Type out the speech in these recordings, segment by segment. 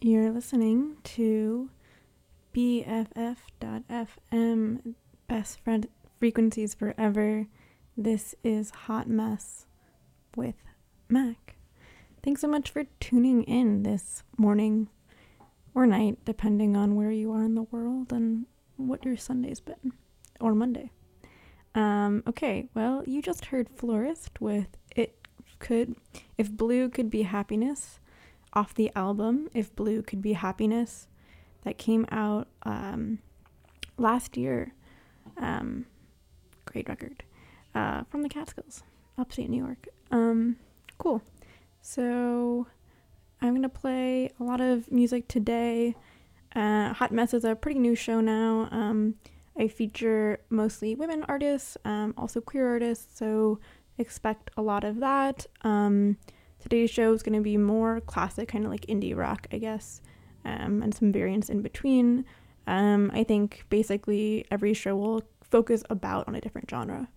You're listening to BFF.FM, Best Friend Frequencies Forever. This is Hot Mess with Mac. Thanks so much for tuning in this morning or night, depending on where you are in the world and what your Sunday's been, or Monday. Um, okay, well, you just heard Florist with It Could, If Blue Could Be Happiness off the album If Blue Could Be Happiness that came out um, last year. Um, great record uh, from the Catskills, upstate New York. Um, cool. So I'm gonna play a lot of music today. Uh, Hot Mess is a pretty new show now. Um, I feature mostly women artists, um, also queer artists, so expect a lot of that. Um, today's show is going to be more classic, kind of like indie rock, I guess, um, and some variants in between. Um, I think basically every show will focus about on a different genre,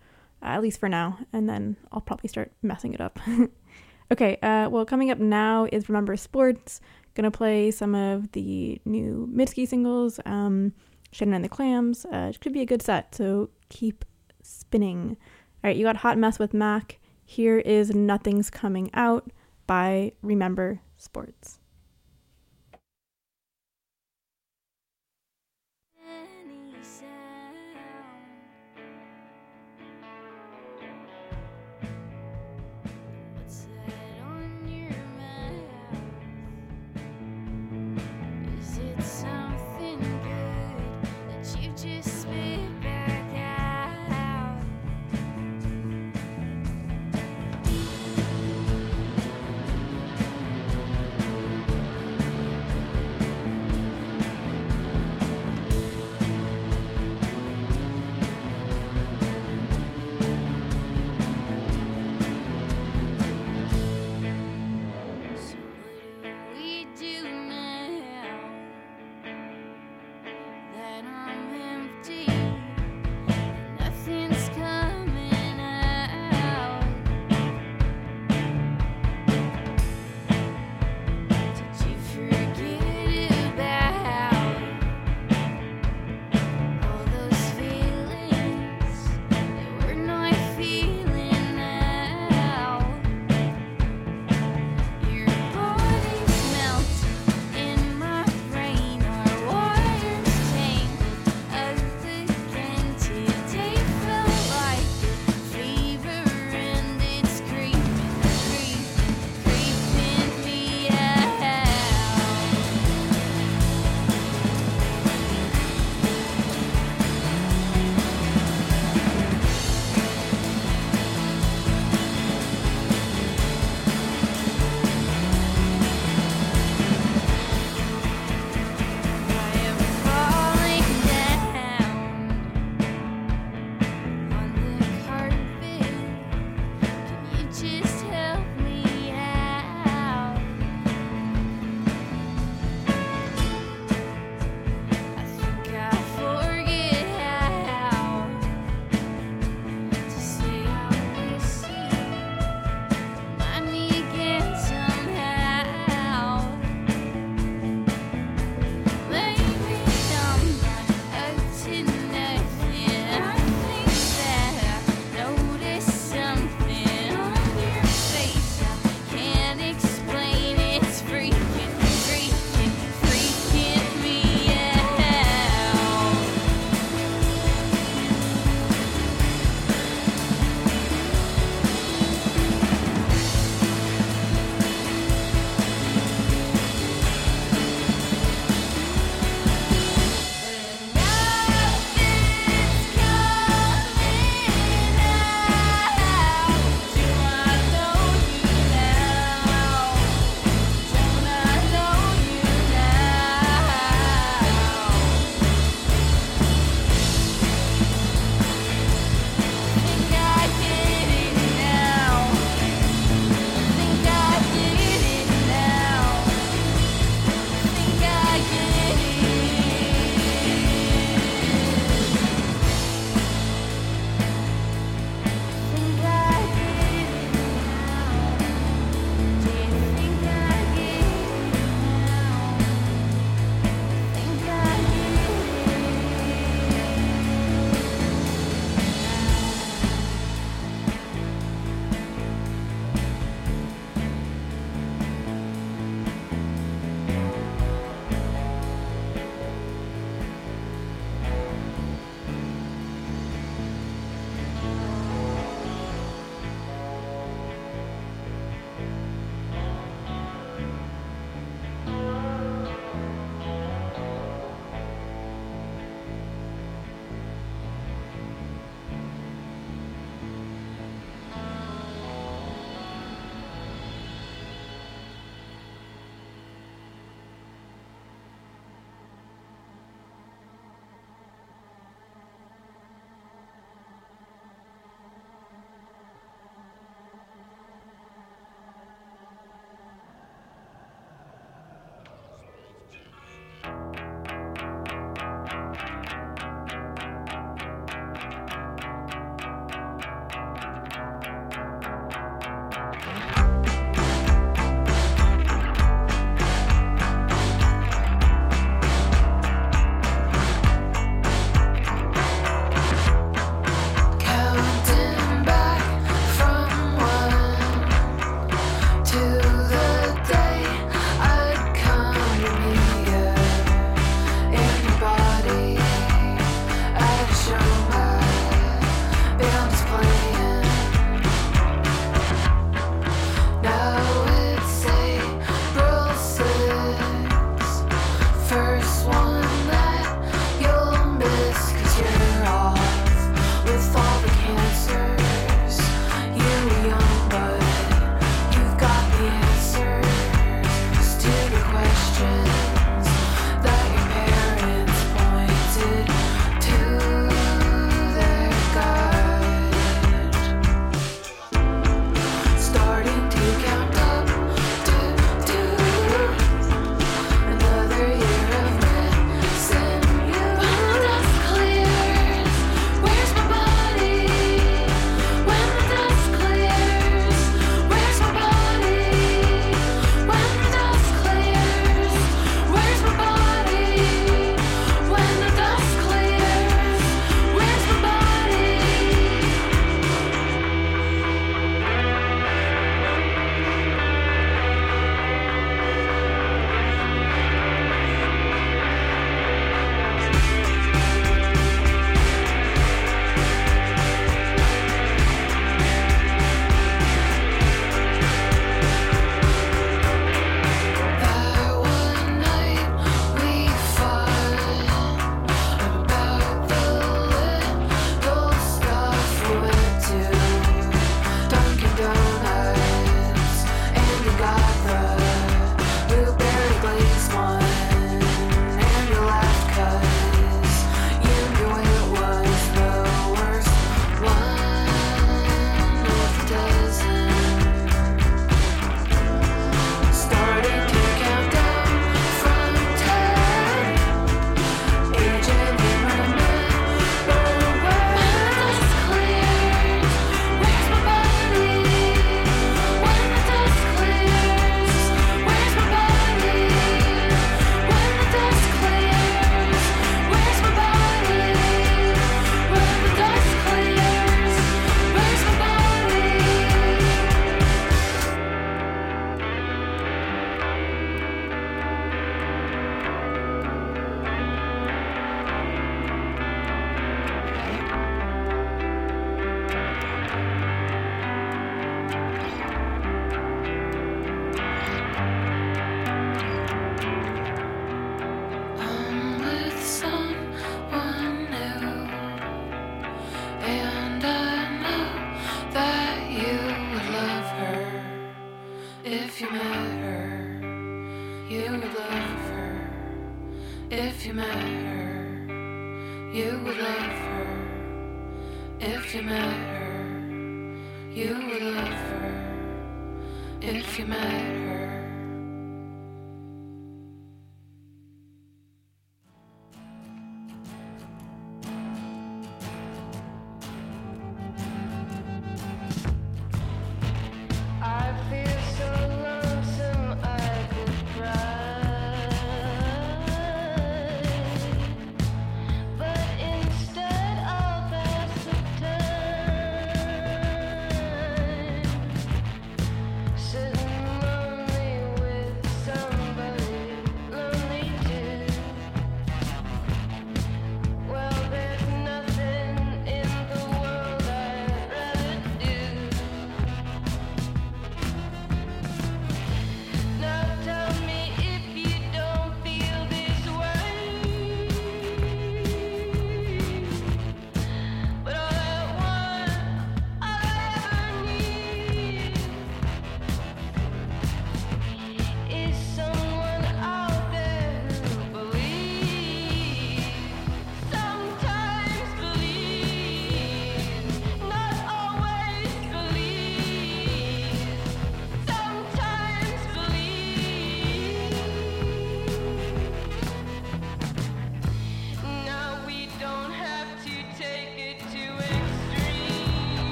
uh, at least for now, and then I'll probably start messing it up. okay, uh, well, coming up now is Remember Sports. Gonna play some of the new Mitski singles. Um, Shannon and the Clams. Uh, it could be a good set, so keep spinning. All right, you got Hot Mess with Mac. Here is Nothing's Coming Out by Remember Sports.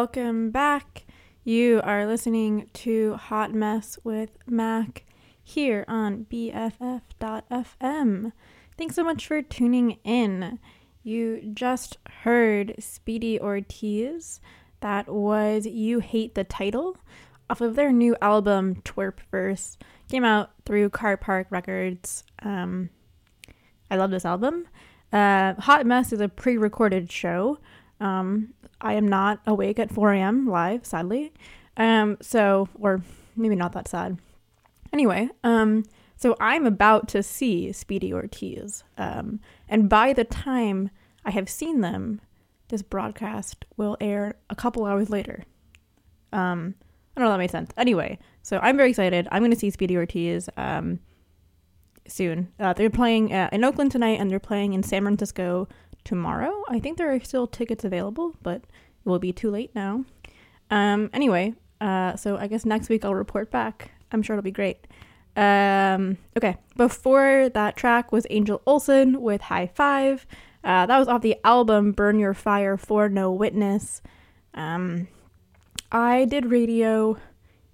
Welcome back. You are listening to Hot Mess with Mac here on BFF.FM. Thanks so much for tuning in. You just heard Speedy Ortiz. That was You Hate the Title off of their new album, Twerp Verse. Came out through Carpark Records. Um, I love this album. Uh, Hot Mess is a pre recorded show. Um, I am not awake at 4 a.m. live, sadly. Um, so, or maybe not that sad. Anyway, um, so I'm about to see Speedy Ortiz. Um, and by the time I have seen them, this broadcast will air a couple hours later. Um, I don't know if that made sense. Anyway, so I'm very excited. I'm going to see Speedy Ortiz um, soon. Uh, they're playing uh, in Oakland tonight, and they're playing in San Francisco tomorrow. I think there are still tickets available, but it will be too late now. Um, anyway, uh, so I guess next week I'll report back. I'm sure it'll be great. Um, okay, before that track was Angel Olsen with Hi-Five. Uh, that was off the album Burn Your Fire for No Witness. Um, I did radio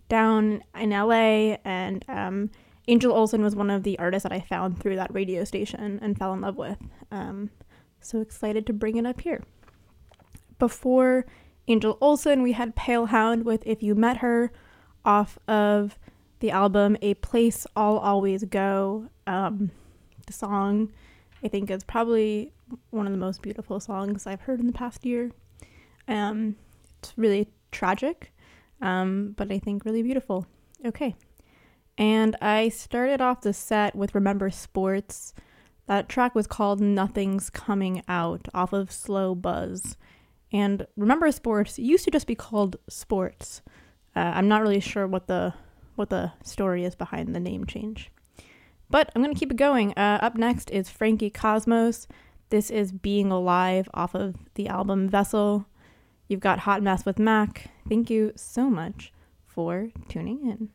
down in LA, and um, Angel Olsen was one of the artists that I found through that radio station and fell in love with. Um, so excited to bring it up here. Before Angel Olsen, we had Palehound with If You Met Her off of the album A Place I'll Always Go. Um, the song, I think, is probably one of the most beautiful songs I've heard in the past year. Um, it's really tragic, um, but I think really beautiful. Okay. And I started off the set with Remember Sports that track was called Nothing's Coming Out off of Slow Buzz. And remember sports used to just be called sports. Uh, I'm not really sure what the what the story is behind the name change. But I'm going to keep it going. Uh, up next is Frankie Cosmos. This is Being Alive off of the album Vessel. You've got Hot Mess with Mac. Thank you so much for tuning in.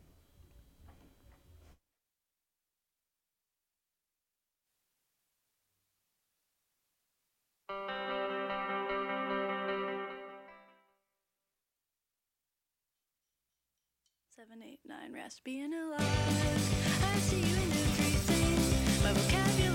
Seven, eight, nine, rest being alive. I see you in everything. My vocabulary's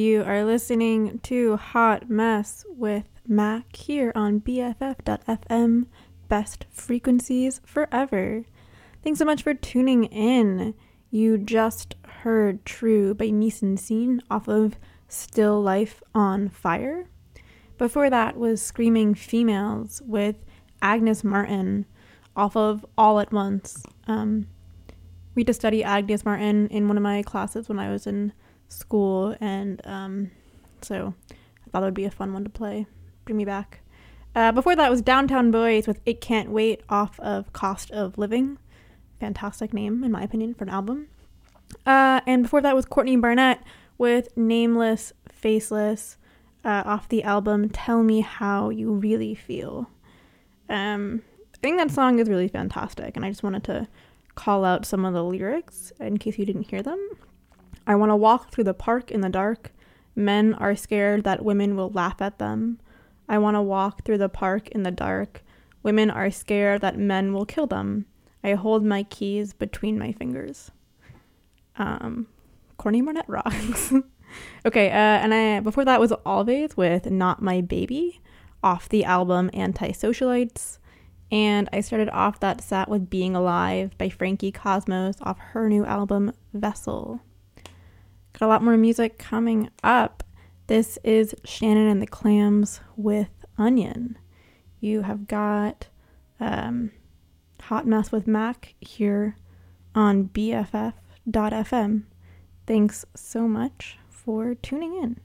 You are listening to Hot Mess with Mac here on BFF.FM, best frequencies forever. Thanks so much for tuning in. You just heard True by Mise Scene off of Still Life on Fire. Before that was Screaming Females with Agnes Martin off of All at Once. Um, we had to study Agnes Martin in one of my classes when I was in school, and um, so I thought it would be a fun one to play. Bring me back. Uh, before that was Downtown Boys with It Can't Wait off of Cost of Living. Fantastic name, in my opinion, for an album. Uh, and before that was Courtney Barnett with Nameless, Faceless uh, off the album Tell Me How You Really Feel. Um, I think that song is really fantastic, and I just wanted to call out some of the lyrics in case you didn't hear them. I want to walk through the park in the dark. Men are scared that women will laugh at them. I want to walk through the park in the dark. Women are scared that men will kill them. I hold my keys between my fingers. Um, Corny Barnett rocks. okay, uh, and I before that was Alvvays with Not My Baby off the album Antisocialites. And I started off that set with Being Alive by Frankie Cosmos off her new album Vessel. Got a lot more music coming up. This is Shannon and the Clams with Onion. You have got um, Hot Mess with Mac here on BFF.fm. Thanks so much for tuning in.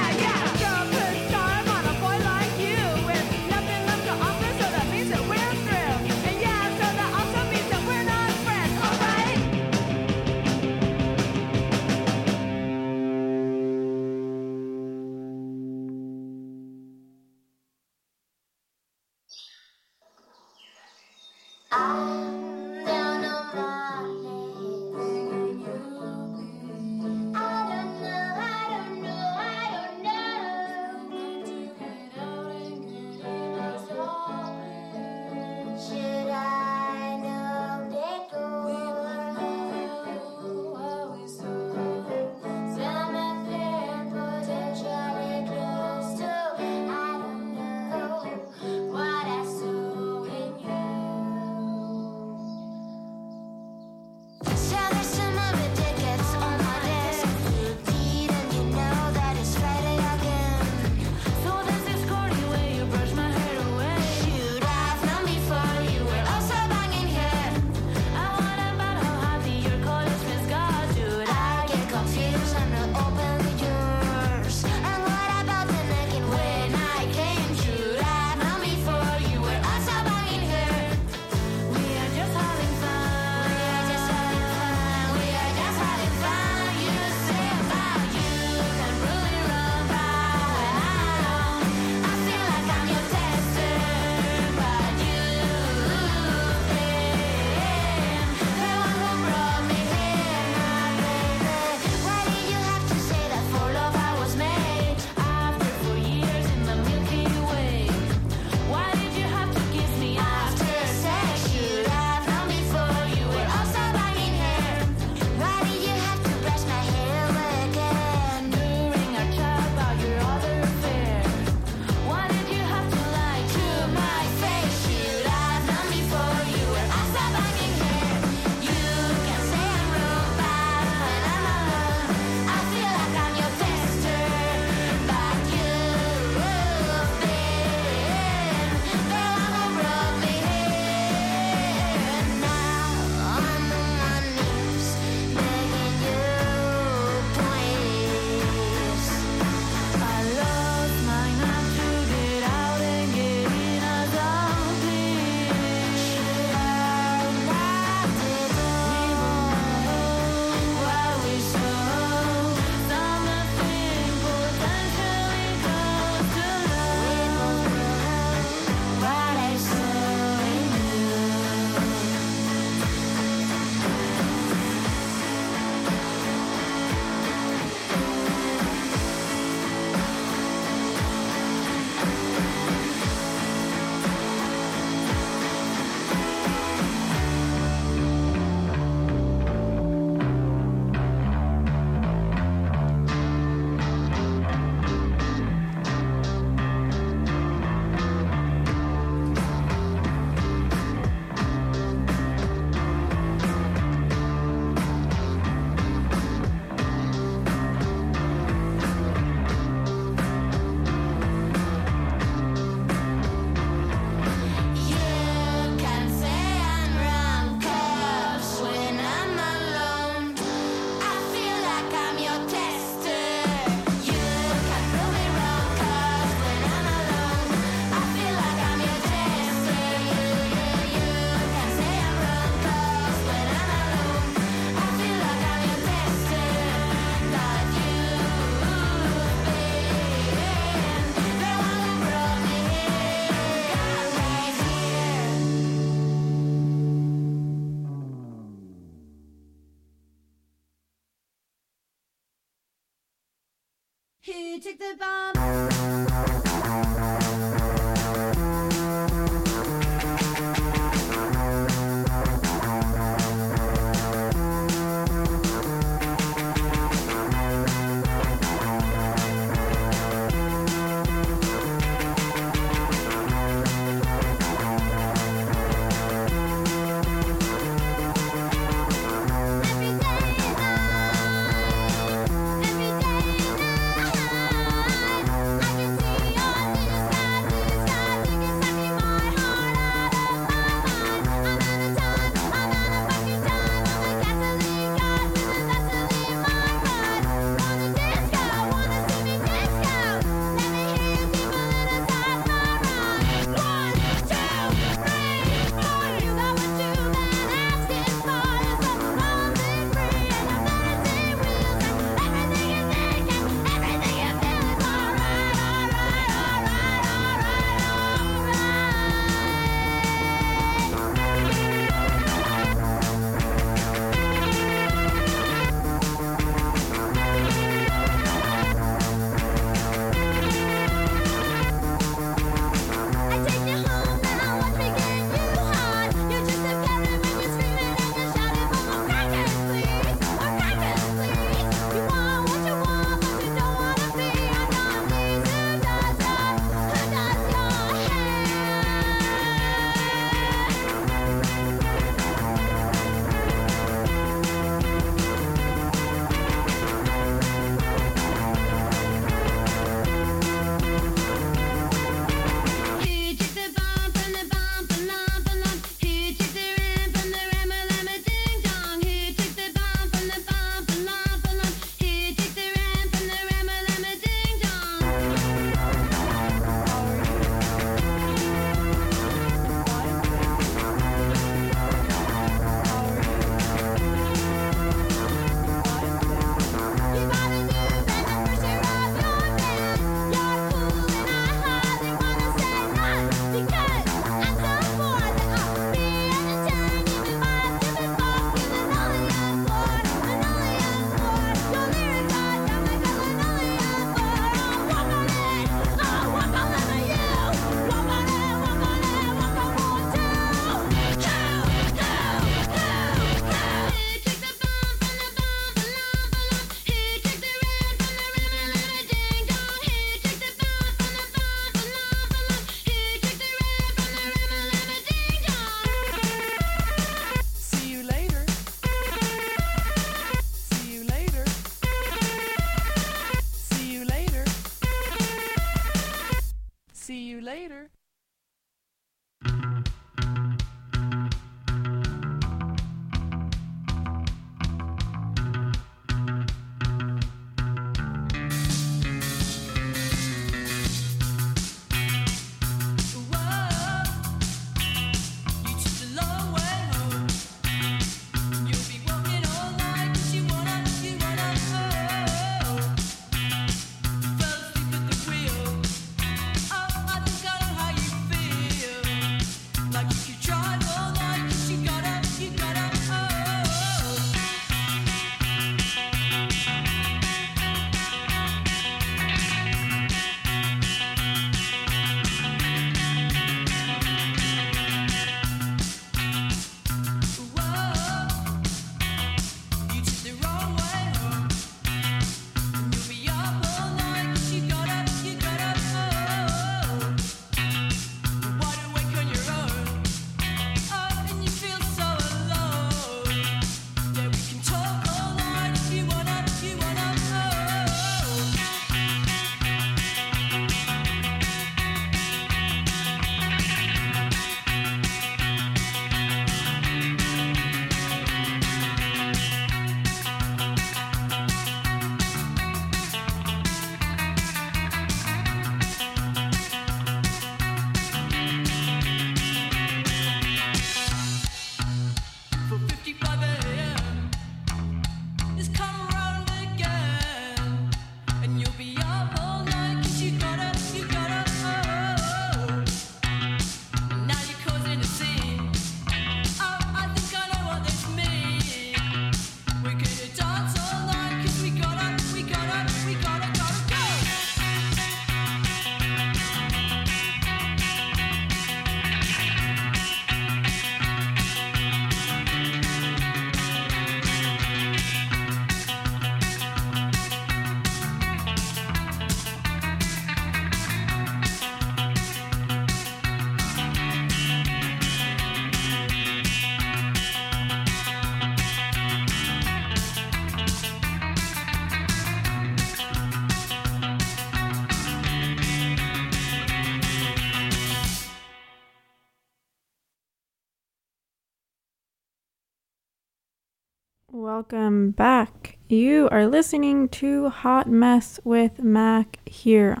Welcome back. You are listening to Hot Mess with Mac here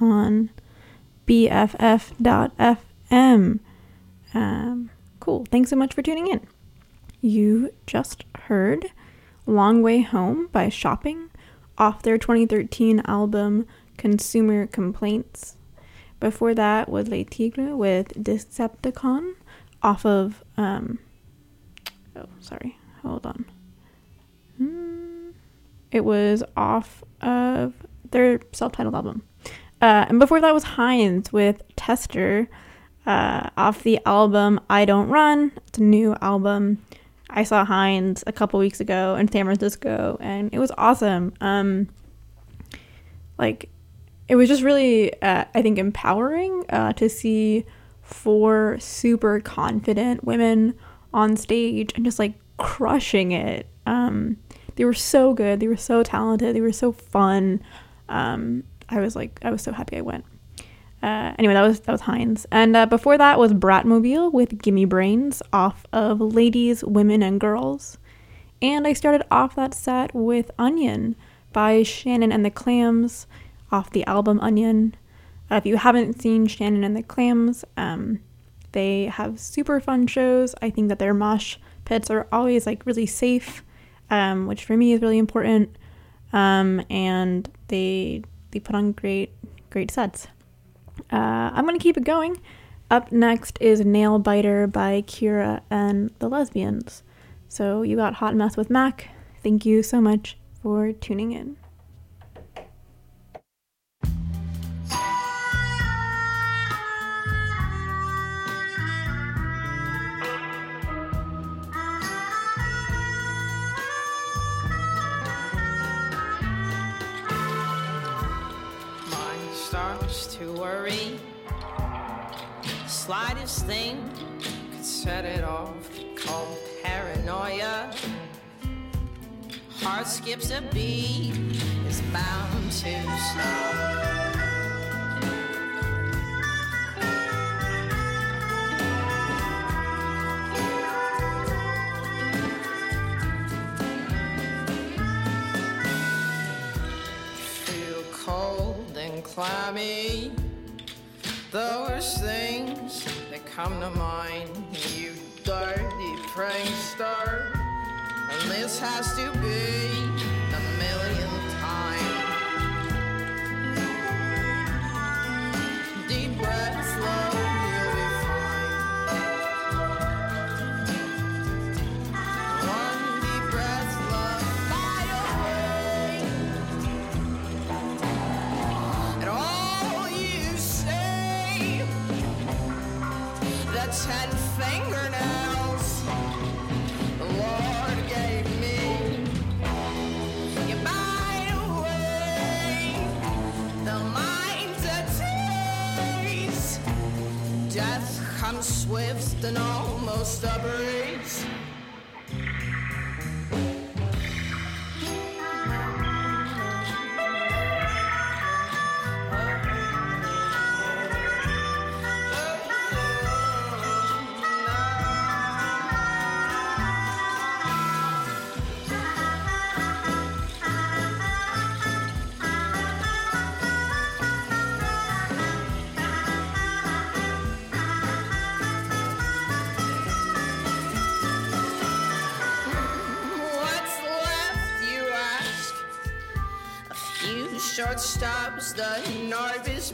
on BFF.FM. Um, cool. Thanks so much for tuning in. You just heard Long Way Home by Shopping off their 2013 album Consumer Complaints. Before that was Le Tigre with Deceptacon off of, um, oh, sorry, hold on. Hmm. It was off of their self titled album. Uh, and before that was Hinds with Tester uh, off the album I Don't Run. It's a new album. I saw Hinds a couple weeks ago in San Francisco and it was awesome. Um, like, it was just really, uh, I think, empowering uh, to see four super confident women on stage and just like crushing it. Um, they were so good. They were so talented. They were so fun. Um, I was like, I was so happy I went. Uh, anyway, that was that was Hinds, and uh, before that was Bratmobile with "Gimme Brains" off of "Ladies, Women, and Girls," and I started off that set with "Onion" by Shannon and the Clams off the album Onion. Uh, if you haven't seen Shannon and the Clams, um, they have super fun shows. I think that their mosh pits are always like really safe, um, which for me is really important. Um, and they they put on great great sets. Uh, I'm gonna keep it going. Up next is Nail Biter by Kera and the Lesbians. So you got Hot Mess with Mac. Thank you so much for tuning in. Starts to worry. Slightest thing could set it off, called paranoia. Heart skips a beat, it's bound to stop. Clammy. The worst things that come to mind, you dirty prankster. And this has to be swift and almost a stops, the nerve is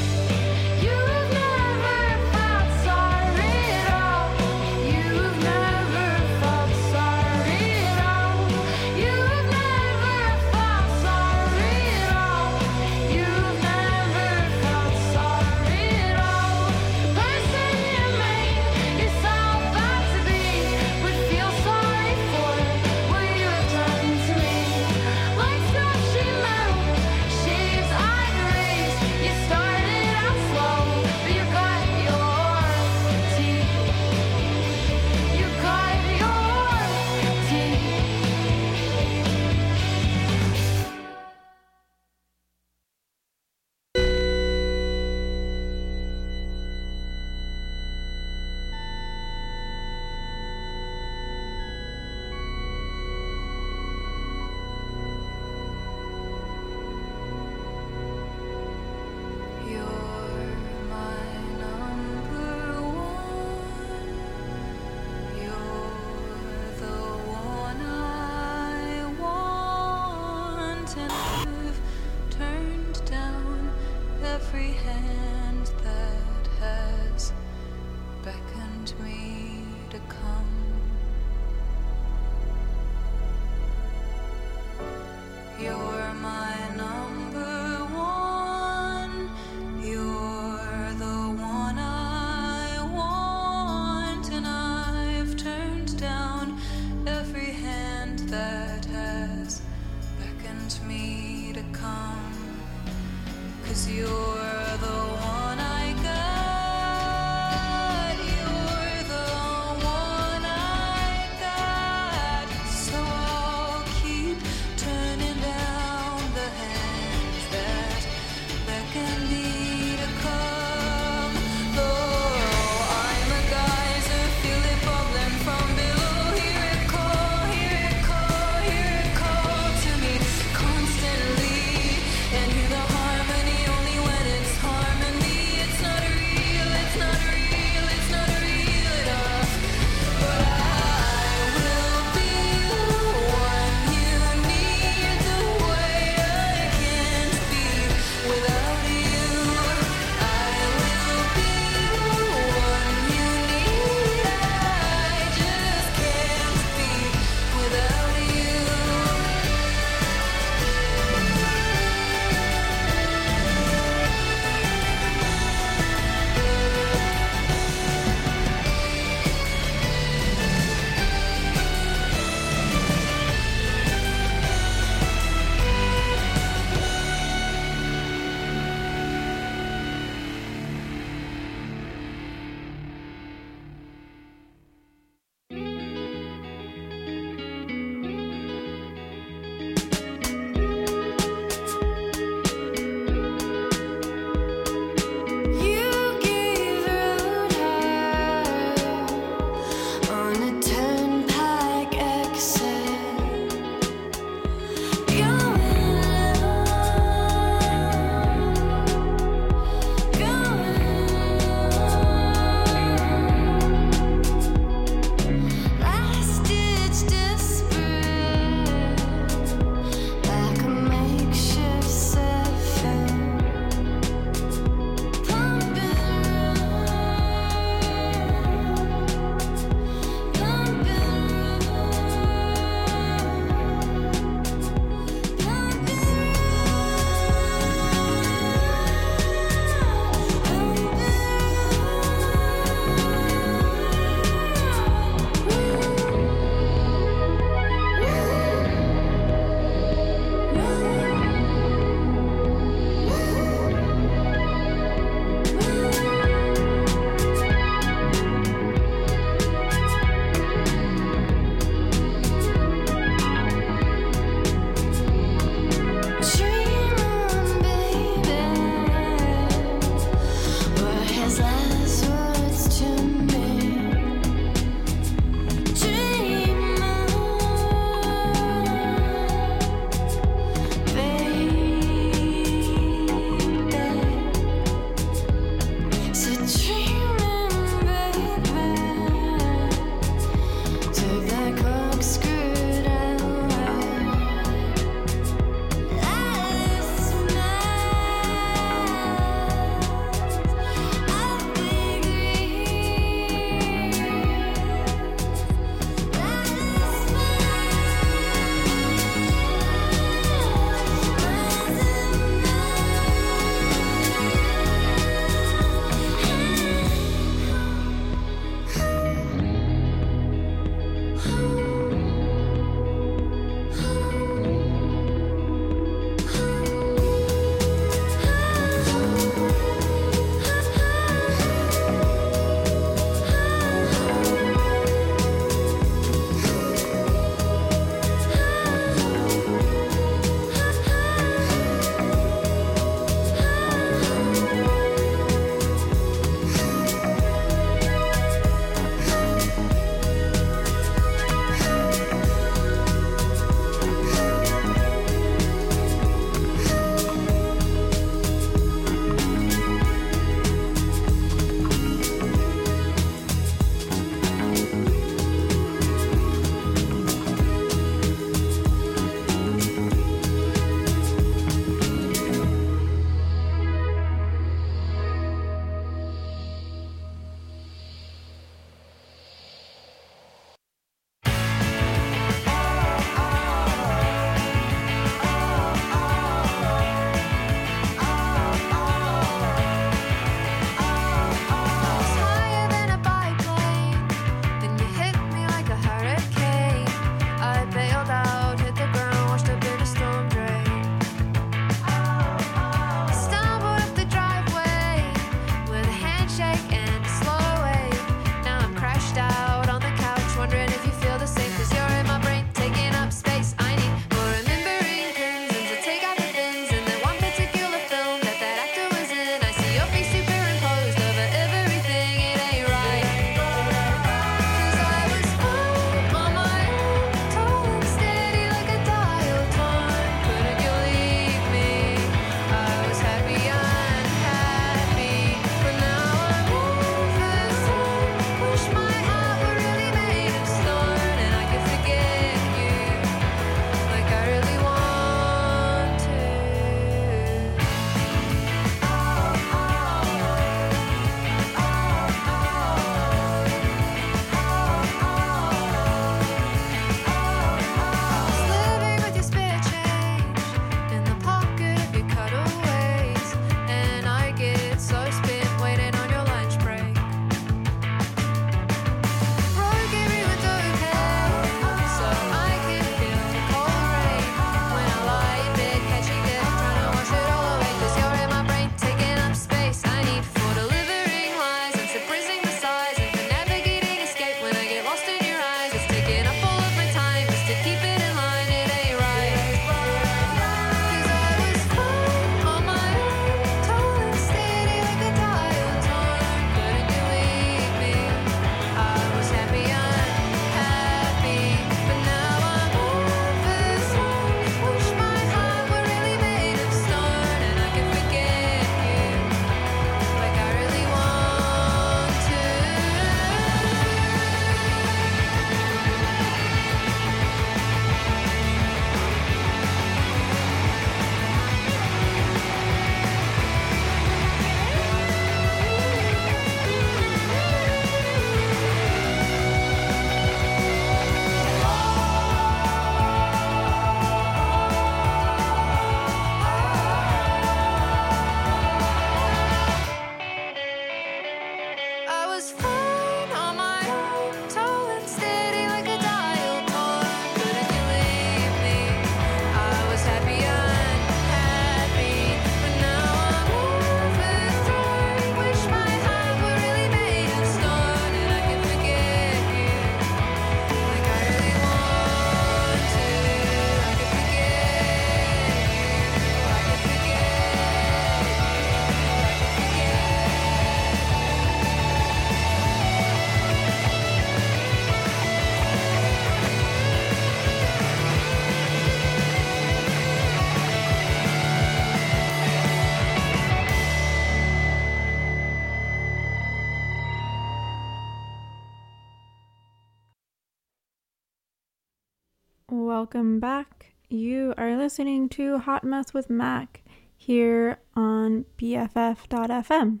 welcome back. You are listening to Hot Mess with Mac here on BFF.fm.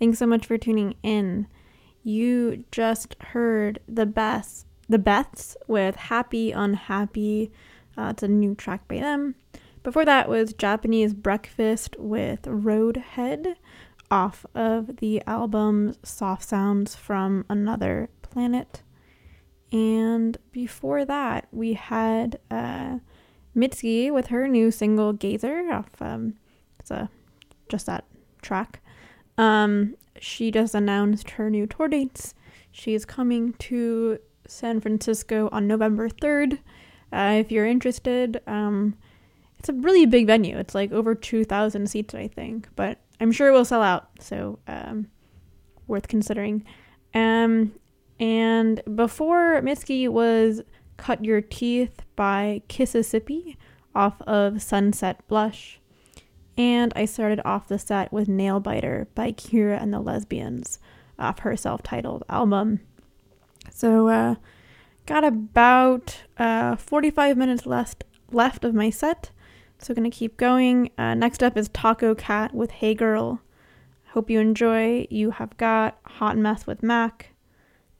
Thanks so much for tuning in. You just heard the best, the Beths with Happy Unhappy. Uh, it's a new track by them. Before that was Japanese Breakfast with Roadhead off of the album Soft Sounds from Another Planet. And before that, we had uh, Mitski with her new single Geyser off um, it's a just that track. Um, she just announced her new tour dates. She is coming to San Francisco on November 3rd. Uh, if you're interested, um, it's a really big venue. It's like over 2,000 seats, I think, but I'm sure it will sell out. So, um, worth considering. Um, and before Mitski was Cut Your Teeth by Kississippi off of Sunset Blush. And I started off the set with Nail Biter by Kera and the Lesbians off her self titled album. So, uh, got about uh, 45 minutes left, left of my set. So, gonna keep going. Uh, next up is Tacocat with Hey Girl. Hope you enjoy. You have got Hot Mess with Mac.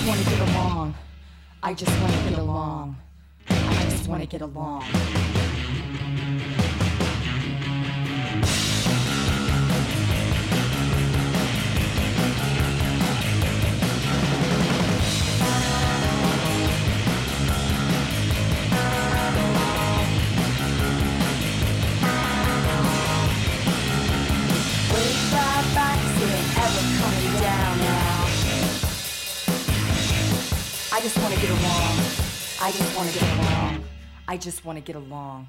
just want to get along. I just want to get along. I just want to get along. I just want to get along. I just want to get along. I just want to get along.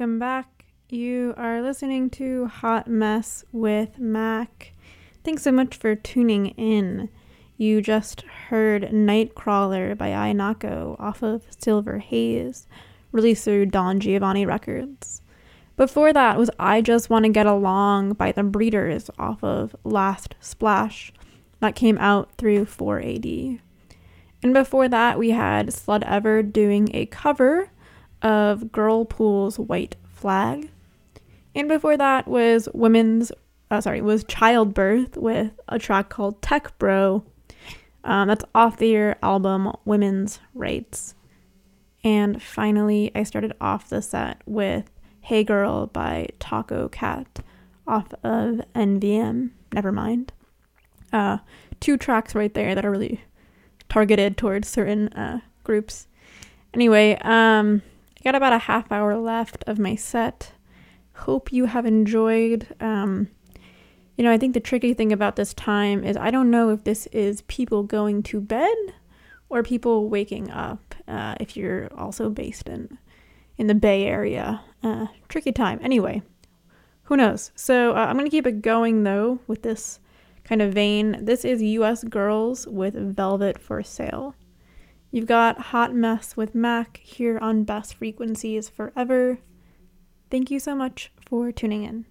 Welcome back. You are listening to Hot Mess with Mac. Thanks so much for tuning in. You just heard Nightcrawler by Aye Nako off of Silver Haze, released through Don Giovanni Records. Before that was I Just Want to Get Along by The Breeders off of Last Splash. That came out through 4AD. And before that, we had Slutever doing a cover of Girlpool's White Flag. And before that was Women's, uh, sorry, was Childbirth with a track called Tech Bro. Um, that's off their album Women's Rights. And finally, I started off the set with Hey Girl by Tacocat off of NVM. Never mind. Uh, two tracks right there that are really targeted towards certain uh, groups. Anyway, um, I got about a half hour left of my set. Hope you have enjoyed. Um, you know, I think the tricky thing about this time is I don't know if this is people going to bed or people waking up. Uh, if you're also based in in the Bay Area, uh, tricky time. Anyway, who knows? So uh, I'm gonna keep it going though with this kind of vein. This is U.S. Girls with Velvet for Sale. You've got Hot Mess with Mac here on Best Frequencies Forever. Thank you so much for tuning in.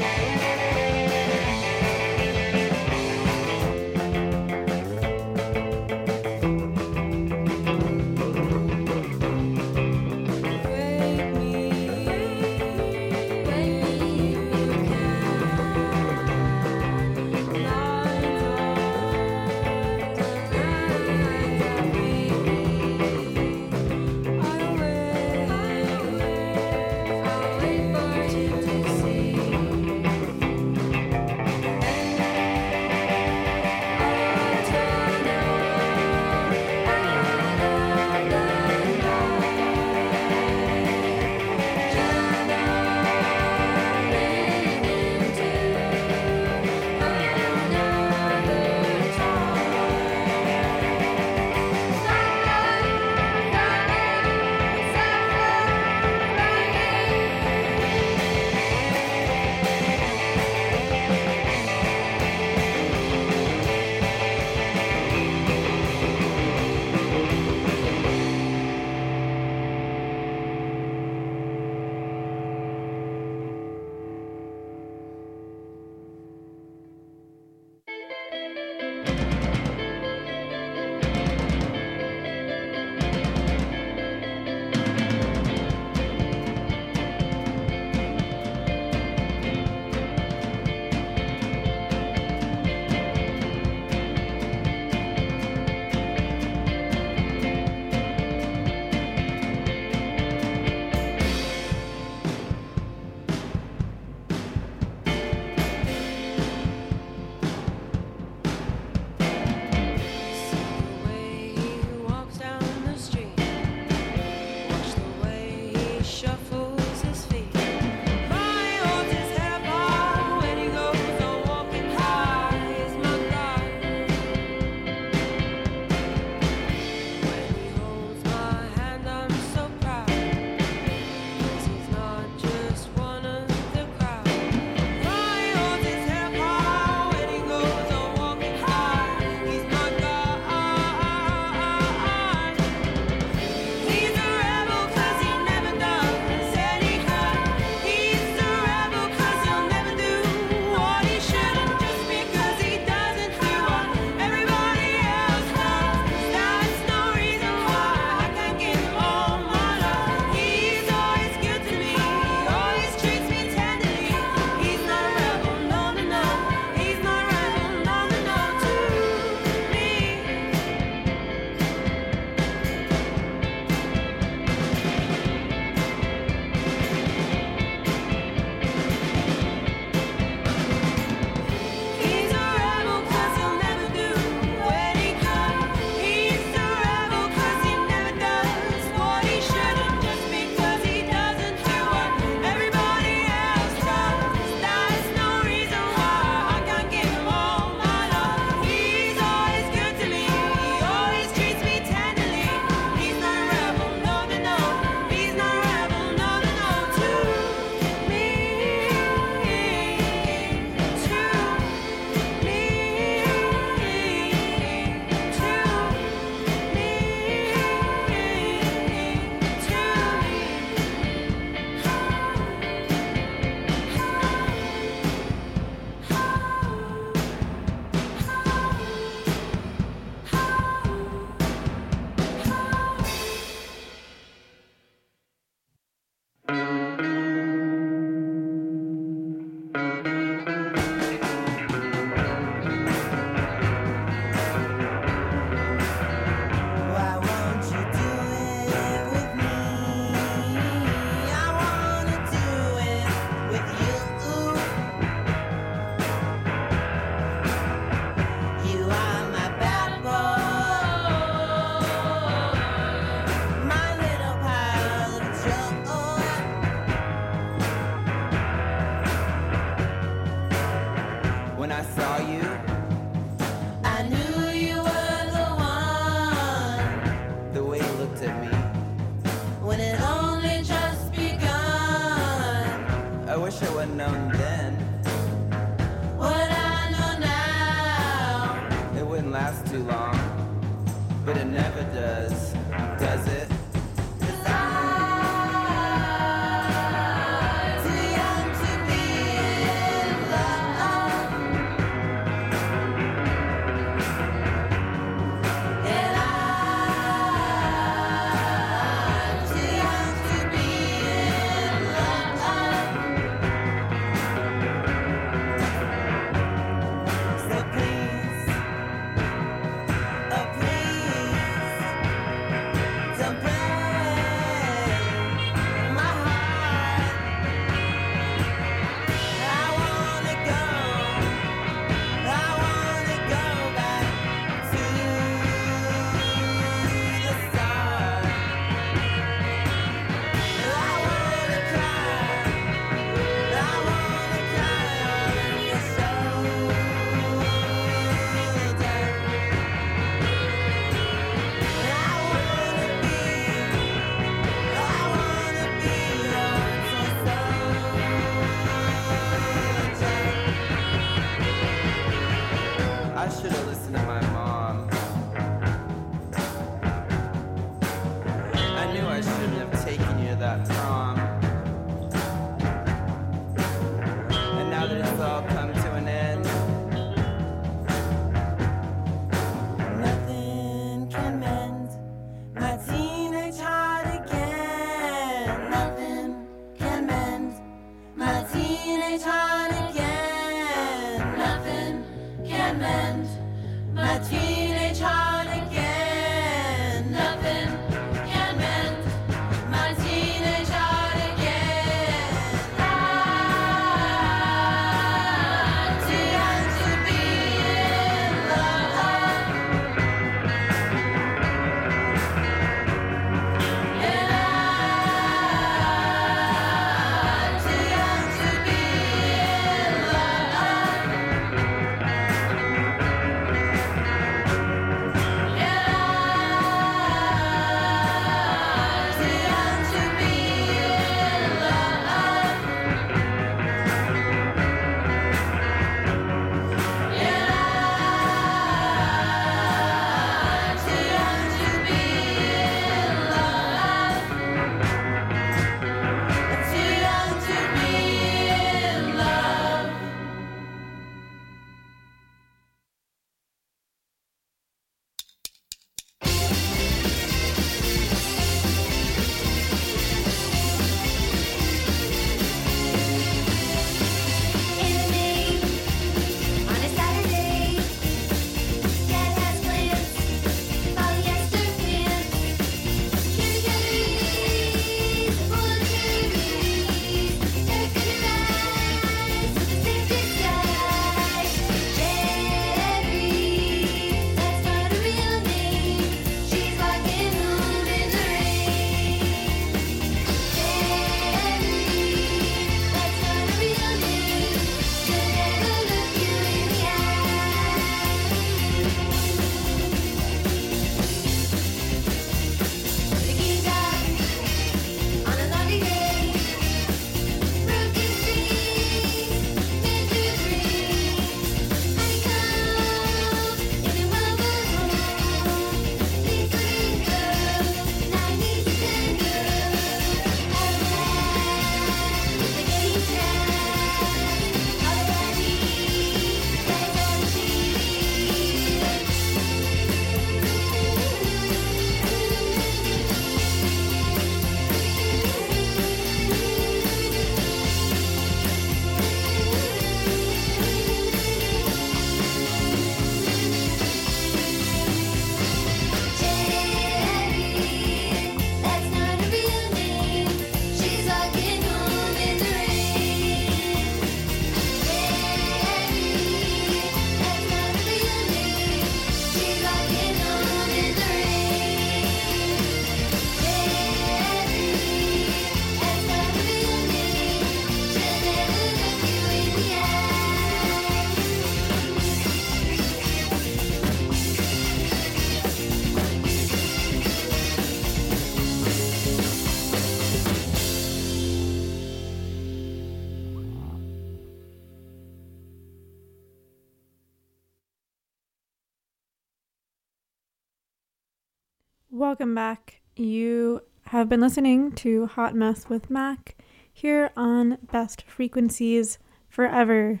Welcome back. You have been listening to Hot Mess with Mac here on Best Frequencies Forever.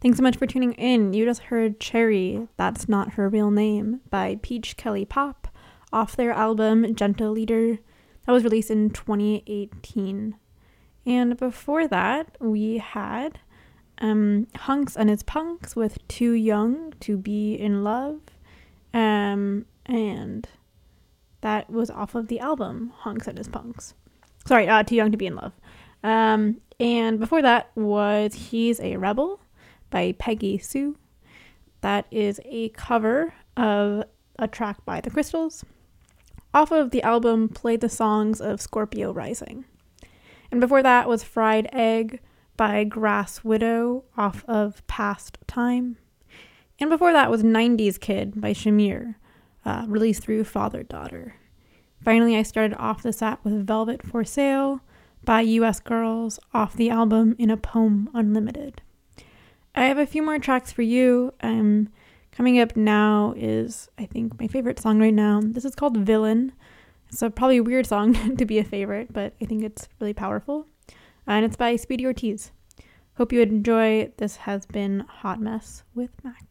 Thanks so much for tuning in. You just heard Cherry, That's Not Her Real Name by Peach Kelli Pop off their album Gentle Leader that was released in 2018. And before that, we had um, Hunx and his Punx with Too Young to Be in Love. Um, and that was off of the album Hunx and his Punx. Sorry, uh, Too Young to Be in Love. Um, and before that was He's a Rebel by Peggy Sue. That is a cover of a track by the Crystals off of the album Play the Songs of Scorpio Rising. And before that was Fried Egg by Grass Widow off of Past Time. And before that was 90s Kid by Shamir, uh, released through Father Daughter. Finally, I started off the set with Velvet for Sale by US Girls off the album In a Poem Unlimited. I have a few more tracks for you. Um, coming up now is, I think, my favorite song right now. This is called Villain. It's a probably a weird song to be a favorite, but I think it's really powerful. And it's by Speedy Ortiz. Hope you enjoy. This has been Hot Mess with Mac.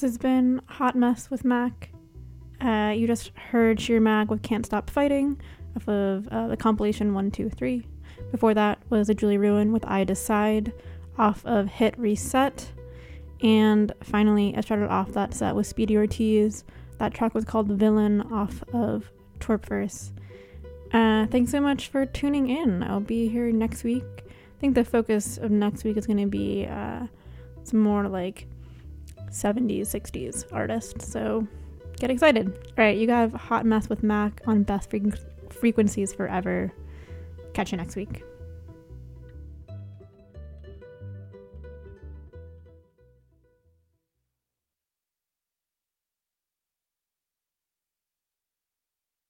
This has been Hot Mess with Mac. Uh, you just heard Sheer Mag with Can't Stop Fighting off of uh, the compilation 123. Before that was a Julie Ruin with I Decide off of Hit Reset. And finally, I started off that set with Speedy Ortiz. That track was called Villain off of Twerpverse. Uh, thanks so much for tuning in. I'll be here next week. I think the focus of next week is going to be uh, some more like 70s, 60s artist. So get excited. All right, you got Hot Mess with Mac on Best Frequencies Forever. Catch you next week.